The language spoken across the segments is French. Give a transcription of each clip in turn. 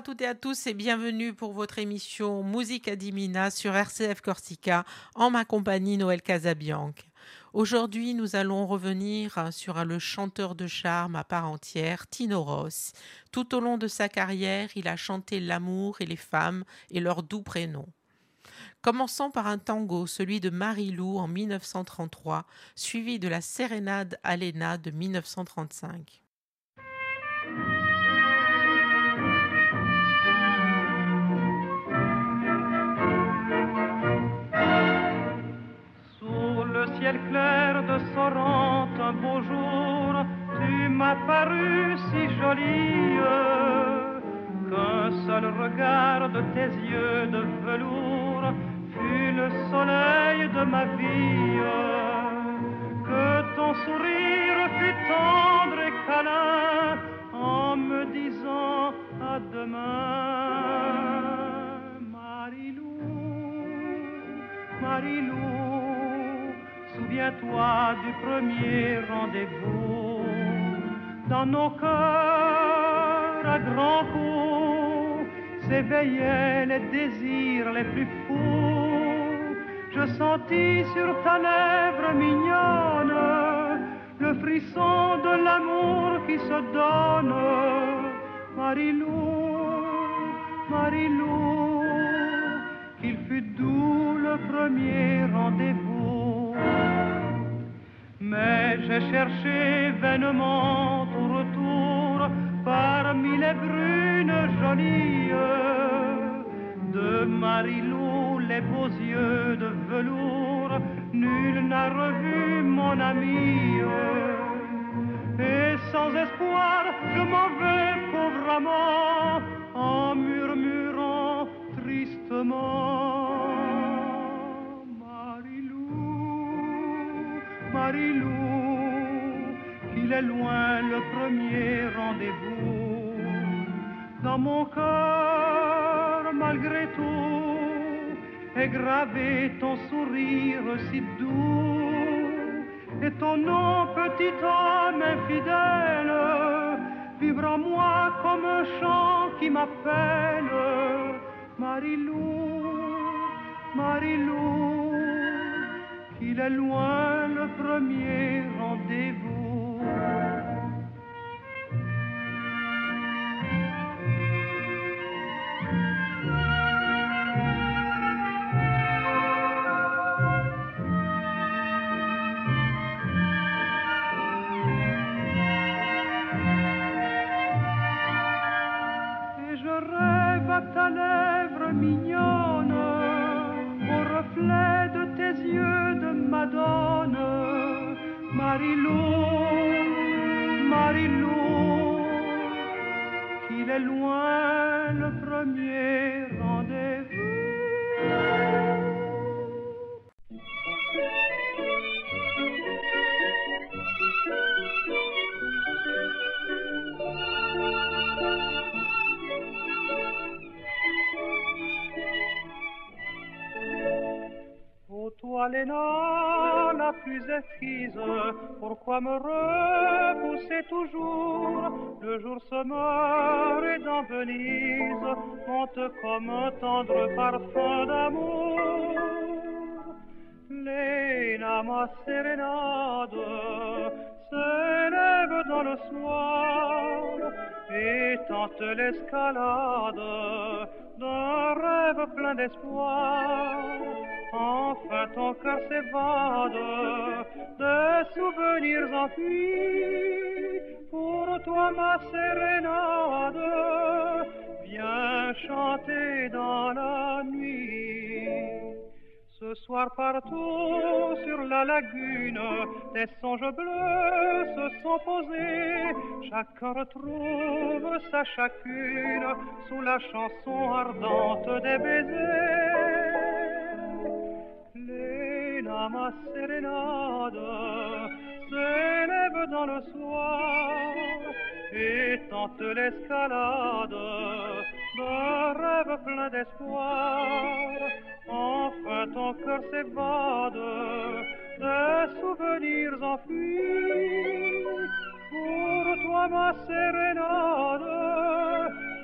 À toutes et à tous et bienvenue pour votre émission Musique Adimina sur RCF Corsica en ma compagnie Noël Casabianque. Aujourd'hui, nous allons revenir sur le chanteur de charme à part entière, Tino Ross. Tout au long de sa carrière, il a chanté l'amour et les femmes et leurs doux prénoms. Commençons par un tango, celui de Marie-Lou en 1933, suivi de la Sérénade Alena de 1935. Clair de Sorrente, un beau jour, tu m'as paru si jolie qu'un seul regard de tes yeux de velours fut le soleil de ma vie. Que ton sourire fut tendre et câlin en me disant à demain. Marilou, Marilou souviens-toi du premier rendez-vous dans nos cœurs à grands coups s'éveillaient les désirs les plus fous. Je sentis sur ta lèvre mignonne le frisson de l'amour qui se donne. Marilou, j'ai cherché vainement au retour parmi les brunes jolies de Marilou les beaux yeux de velours. Nul n'a revu mon ami. Dans mon cœur, malgré tout, est gravé ton sourire si doux. Et ton nom, petit homme infidèle, vibre en moi comme un chant qui m'appelle. Marilou, Marilou il est loin le premier rendez-vous. La plus effrise, pourquoi me repousser toujours Le jour se meurt et dans Venise? Monte comme un tendre parfum d'amour. Léna, ma sérénade, s'élève dans le soir et tente l'escalade d'un rêve plein d'espoir. Enfin ton cœur s'évade de souvenirs enfuis. Pour toi ma sérénade viens chanter dans la nuit. Ce soir partout sur la lagune, des songes bleus se sont posés. Chacun retrouve sa chacune sous la chanson ardente des baisers. Ma sérénade, s'élève dans le soir et tente l'escalade d'un rêve plein d'espoir. Enfin ton cœur s'évade de souvenirs enfuis. Pour toi, ma sérénade,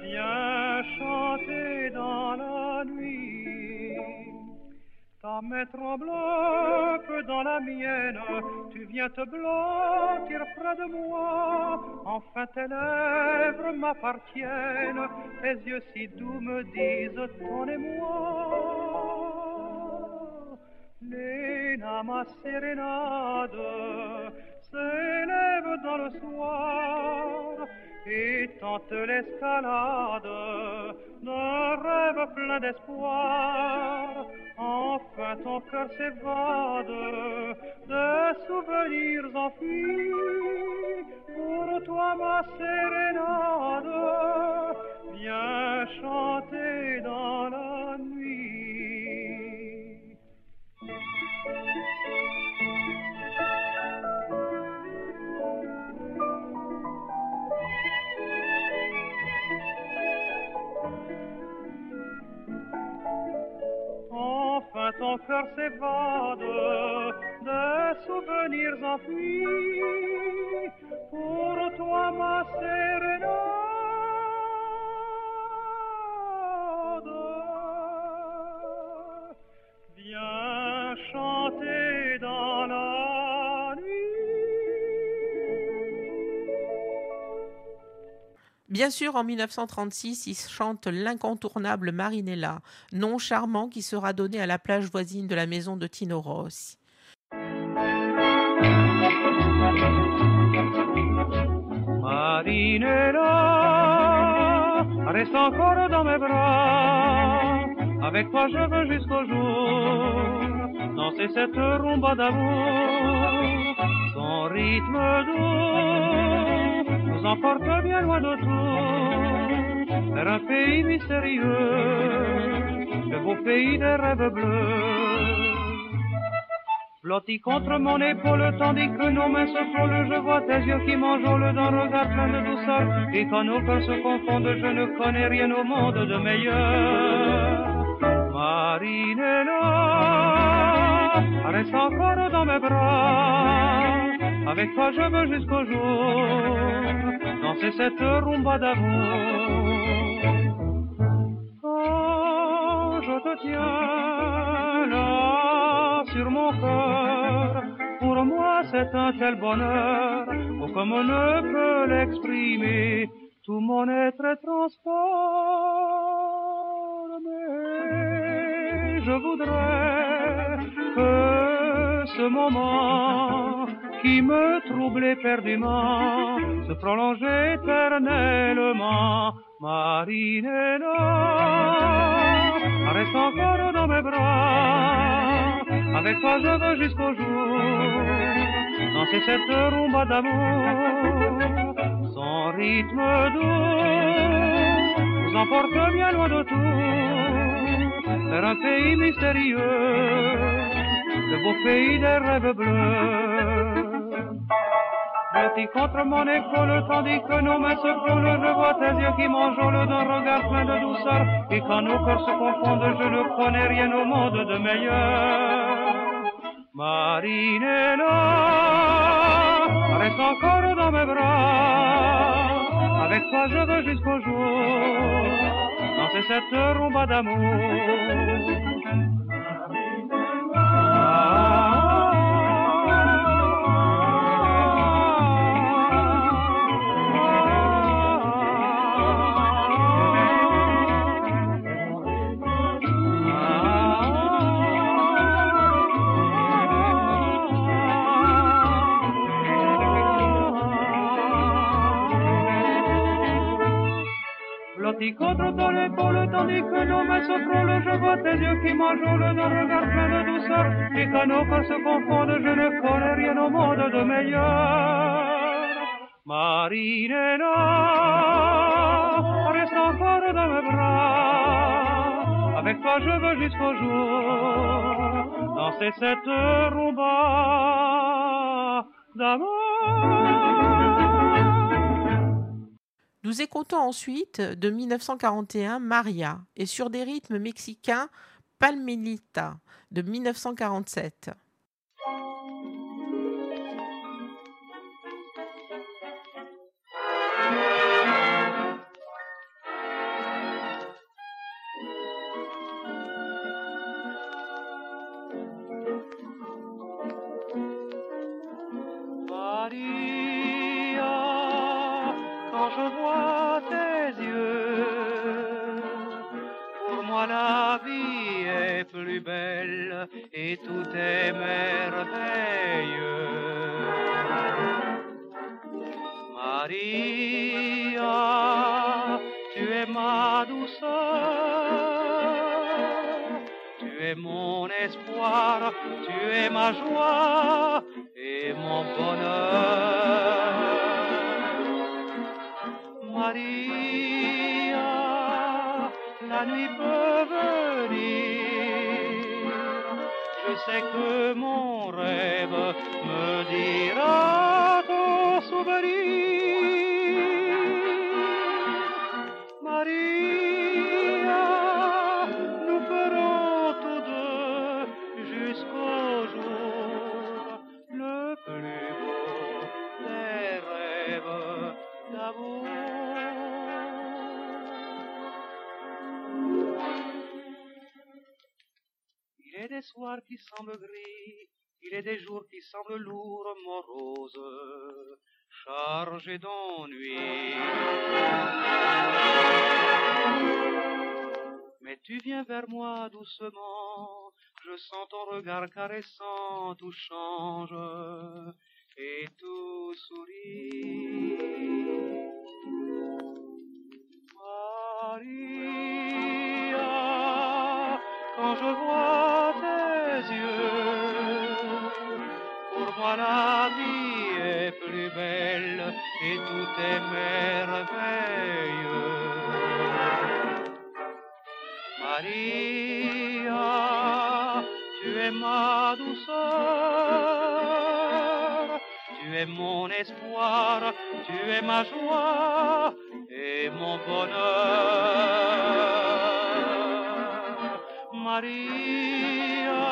viens Ma main tremblote dans la mienne, tu viens te blottir près de moi. Enfin tes lèvres m'appartiennent, tes yeux si doux me disent ton émoi. Léna, ma sérénade, s'élève dans le soir et tente l'escalade d'un rêve plein d'espoir. Enfin ton cœur s'évade de souvenirs enfuis. Pour toi ma sérénade, viens chanter dans la Ton cœur s'évade de souvenirs enfuis. Pour toi ma sérénade, Bien sûr, en 1936, il chante l'incontournable Marinella, nom charmant qui sera donné à la plage voisine de la maison de Tino Rossi. Marinella, reste encore dans mes bras. Avec toi je veux jusqu'au jour danser cette rumba d'amour. Son rythme doux nous emporte bien loin de tout, vers un pays mystérieux, le beau pays des rêves bleus. Blotti contre mon épaule, tandis que nos mains se frôlent, je vois tes yeux qui m'enjôlent d'un regard plein de douceur. Et quand nos cœurs se confondent, je ne connais rien au monde de meilleur. Marinella, reste encore dans mes bras. Avec toi je veux jusqu'au jour danser cette rumba d'amour. Quand je te tiens là sur mon cœur, pour moi c'est un tel bonheur, oh, comme on ne peut l'exprimer, tout mon être est transformé. Je voudrais que ce moment qui me trouble éperdument se prolonge éternellement. Marinella, reste encore dans mes bras. Avec toi je veux jusqu'au jour danser cette rumba d'amour. Son rythme doux nous emporte bien loin de tout, vers un pays mystérieux, le beau pays des rêves bleus. Blotti contre mon épaule, tandis que nos mains se frôlent, je vois tes yeux qui m'enjôlent d'un regard plein de douceur. Et quand nos cœurs se confondent, je ne connais rien au monde de meilleur. Marinella, reste encore dans mes bras. Avec toi je veux jusqu'au jour danser cette rumba d'amour. Blotti contre ton épaule, tandis que nos mains se frôlent, je vois tes yeux qui m'enjôlent d'un regard plein de douceur. Quand nos corps se confondent, je ne connais rien au monde de meilleur. Marinella, reste encore dans mes bras. Avec toi je veux jusqu'au jour danser cette rumba d'amour. Nous écoutons ensuite de 1941 Maria et sur des rythmes mexicains Palmelita de 1947. Tu es mon espoir, tu es ma joie et mon bonheur. Maria, la nuit peut venir. Je sais que mon rêve me dira ton souvenir. Soirs qui semblent gris, il est des jours qui semblent lourds, moroses, chargés d'ennui. Mais tu viens vers moi doucement, je sens ton regard caressant, tout change et tout sourit. Maria, quand je vois pour moi la vie est plus belle et tout est merveilleux. Maria, tu es ma douceur, tu es mon espoir, tu es ma joie et mon bonheur. Maria,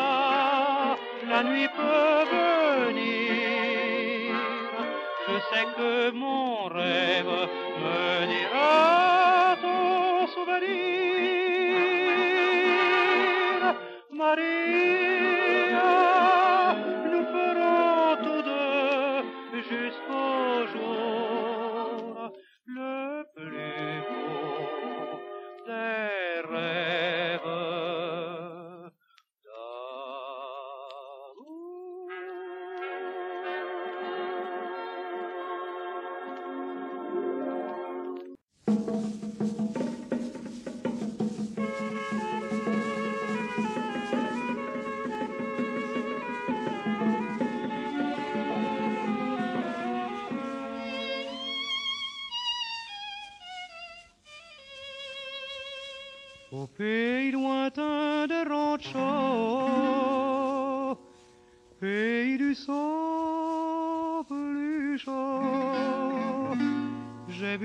la nuit peut venir, je sais que mon rêve me dira ton souvenir. Maria,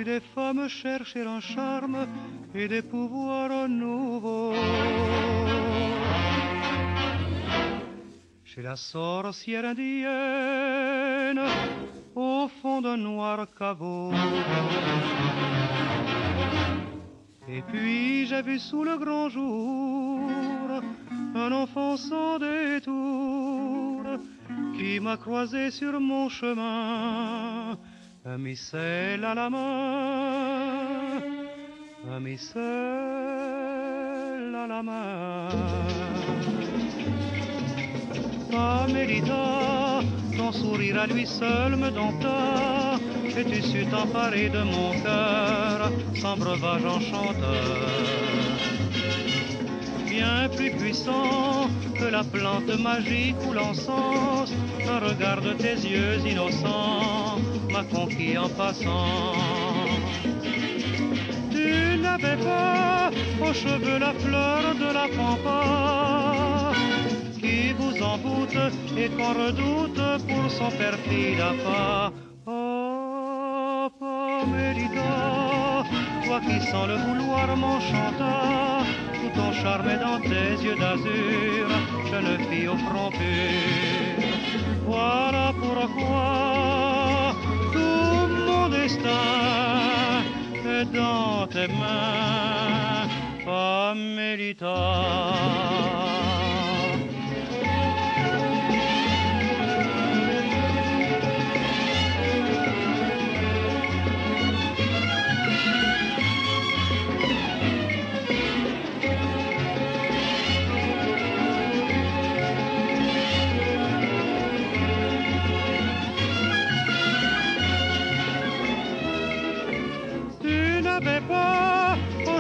des femmes chercher un charme et des pouvoirs nouveaux. Chez la sorcière indienne, au fond d'un noir caveau. Et puis j'ai vu sous le grand jour un enfant sans détour qui m'a croisé sur mon chemin, missel à la main, un missel à la main. Amélita, ton sourire à lui seul me dompta, et tu sus t'emparer de mon cœur sans breuvage enchanteur. Bien plus puissant que la plante magique ou l'encens, un regard de tes yeux innocents m'a conquis en passant. Tu n'avais pas aux cheveux la fleur de la pampa qui vous envoûte et qu'on redoute pour son perfide appât. Oh, Pomélita, toi qui sens le vouloir m'enchanta, ton charme est dans tes yeux d'azur, jeune fille au front pur. Voilà pourquoi tout mon destin est dans tes mains, Pomélita.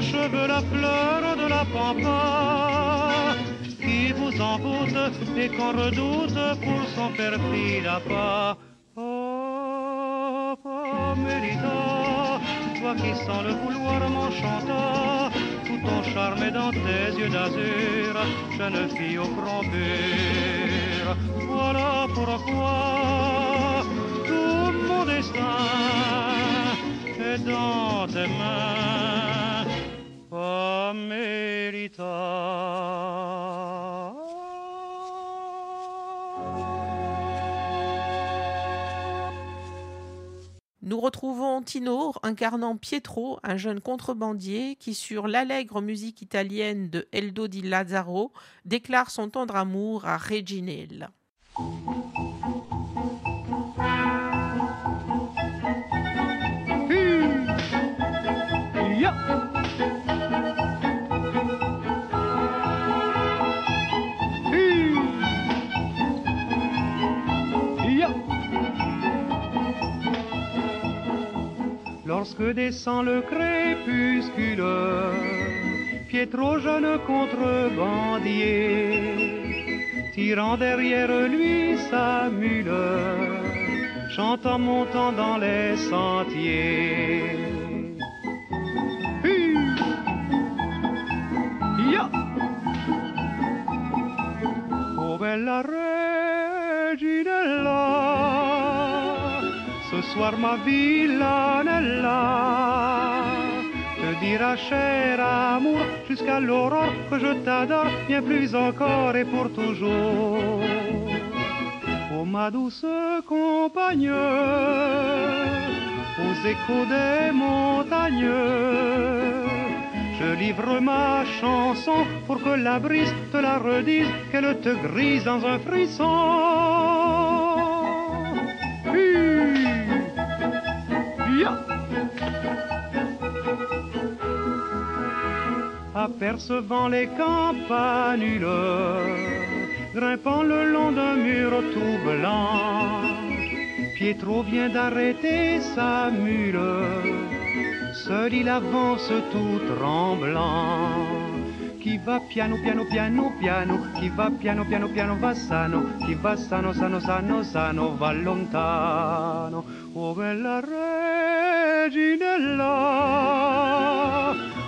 Cheveux la fleur de la pampa, qui vous envoûte et qu'on redoute pour son perfide pas Oh, Mérita, toi qui sens le vouloir m'enchanta, tout ton charme est dans tes yeux d'azur, jeune fille au front pur. Voilà pourquoi tout mon destin est dans tes mains, Nous retrouvons Tino incarnant Pietro, un jeune contrebandier qui, sur l'allègre musique italienne de Eldo di Lazzaro, déclare son tendre amour à Reginelle. Lorsque descend le crépuscule, Pietro jeune contrebandier, tirant derrière lui sa mule, chantant montant dans les sentiers. Bella ce soir ma villanella te dira cher amour jusqu'à l'aurore que je t'adore bien plus encore et pour toujours. Oh ma douce compagne, aux échos des montagnes, je livre ma chanson pour que la brise te la redise, qu'elle te grise dans un frisson. Apercevant les campanules, grimpant le long d'un mur tout blanc, Pietro vient d'arrêter sa mule, seul il avance tout tremblant. Qui va piano piano piano piano, chi va piano piano piano va sano, chi va sano sano sano sano va lontano. Oh bella reginella,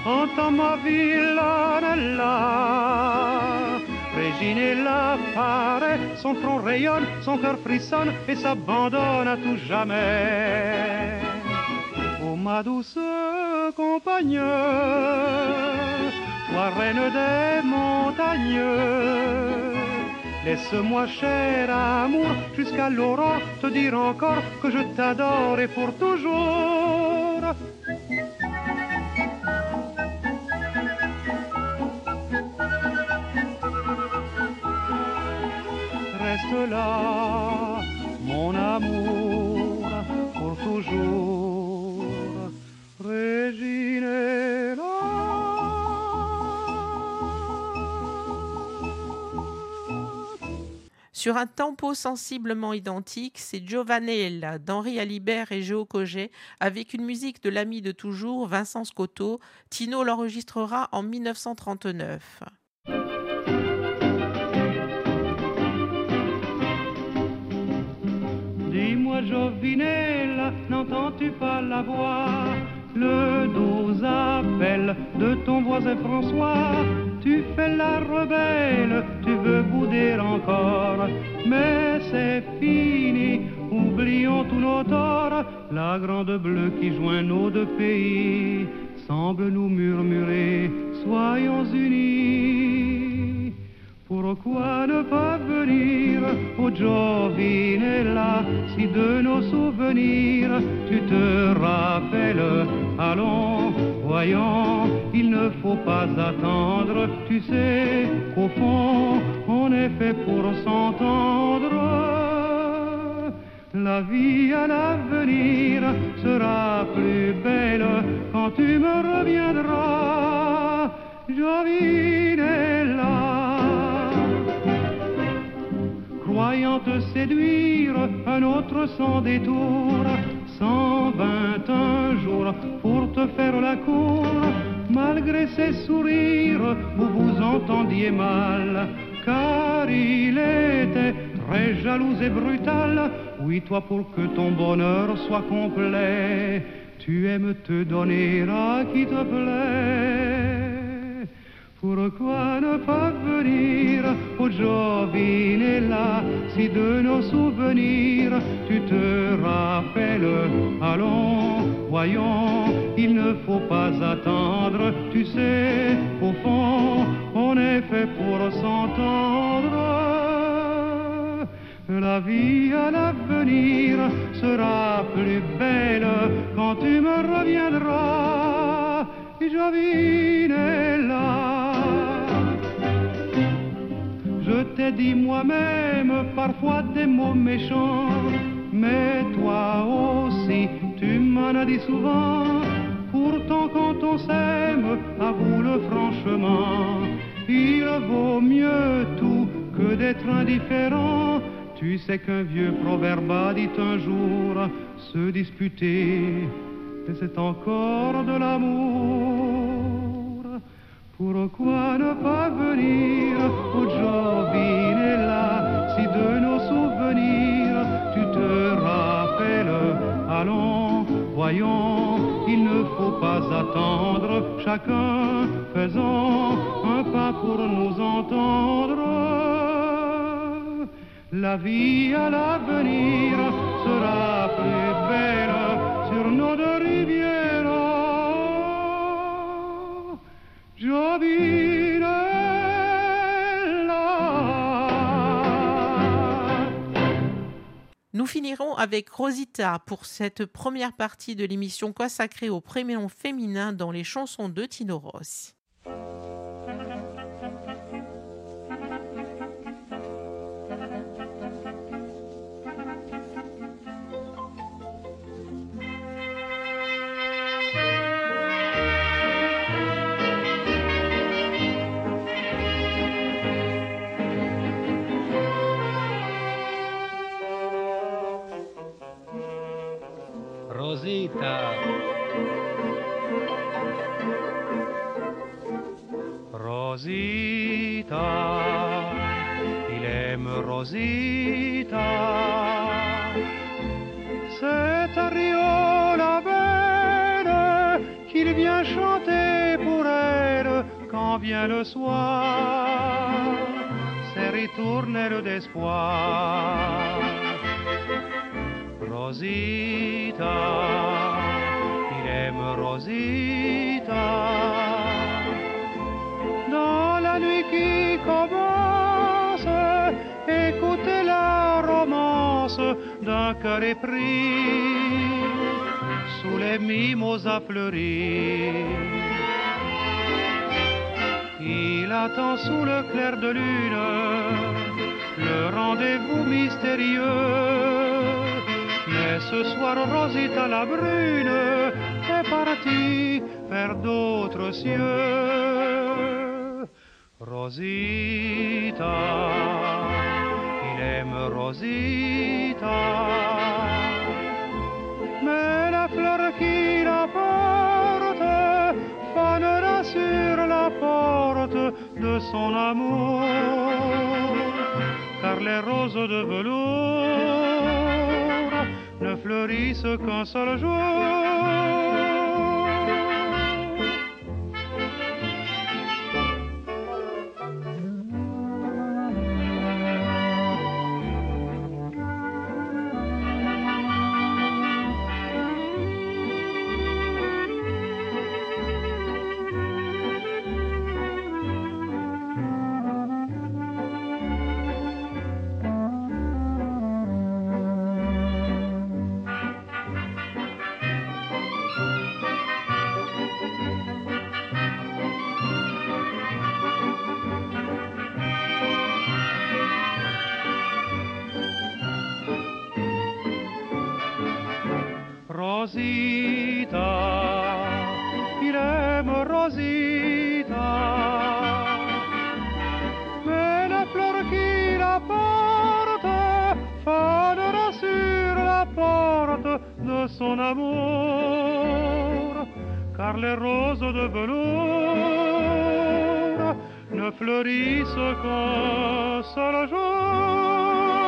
entends ma villanella. Reginella paraît, son front rayonne, son cœur frissonne et s'abandonne à tout jamais. Oh ma douce compagne, toi reine des montagnes, Laisse-moi, cher amour, jusqu'à l'aurore, te dire encore que je t'adore et pour toujours. Sur un tempo sensiblement identique, c'est Giovanella d'Henri Alibert et Géo Coget avec une musique de l'ami de toujours, Vincent Scotto. Tino l'enregistrera en 1939. Jovinella, n'entends-tu pas la voix? Le doux appel de ton voisin François. Tu fais la rebelle, tu veux bouder encore, mais c'est fini, oublions tous nos torts. La grande bleue qui joint nos deux pays semble nous murmurer, soyons unis. Pourquoi ne pas venir au Giovinella si de nos souvenirs tu te rappelles? Allons, voyons, il ne faut pas attendre, tu sais qu'au fond on est fait pour s'entendre. La vie à l'avenir sera plus belle quand tu me reviendras, Giovinella te séduire, un autre sans détour 121 jours pour te faire la cour. Malgré ses sourires, vous vous entendiez mal, car il était très jaloux et brutal. Oui, toi, pour que ton bonheur soit complet, tu aimes te donner à qui te plaît. Pourquoi ne pas venir au là si de nos souvenirs tu te rappelles? Allons, voyons, il ne faut pas attendre, tu sais, au fond, on est fait pour s'entendre. La vie à l'avenir sera plus belle quand tu me reviendras. là dit moi-même parfois des mots méchants, mais toi aussi tu m'en as dit souvent. Pourtant quand on s'aime, avoue-le franchement, il vaut mieux tout que d'être indifférent. Tu sais qu'un vieux proverbe a dit un jour, se disputer, c'est encore de l'amour. Pourquoi ne pas venir au là si de nos souvenirs tu te rappelles? Allons, voyons, il ne faut pas attendre, chacun faisant un pas pour nous entendre. La vie à l'avenir Nous finirons avec Rosita pour cette première partie de l'émission consacrée au prénom féminin dans les chansons de Tino Rossi. Rosita, il aime Rosita. C'est à Rio la belle qu'il vient chanter pour elle quand vient le soir. C'est ritournelle d'espoir. Rosita, il aime Rosita. Qui commence, écoutez la romance d'un cœur épris sous les mimosas fleuris. Il attend sous le clair de lune le rendez-vous mystérieux mais ce soir, Rosita la brune est partie vers d'autres cieux. Rosita, il aime Rosita. Mais la fleur qui la porte fanera sur la porte de son amour. Car les roses de velours ne fleurissent qu'un seul jour. Car les roses de velours ne fleurissent qu'un seul jour.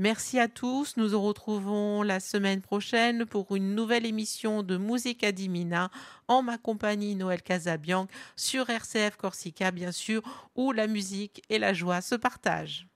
Merci à tous. Nous nous retrouvons la semaine prochaine pour une nouvelle émission de Musique Adimina en ma compagnie Noël Casabianc sur RCF Corsica, bien sûr, où la musique et la joie se partagent.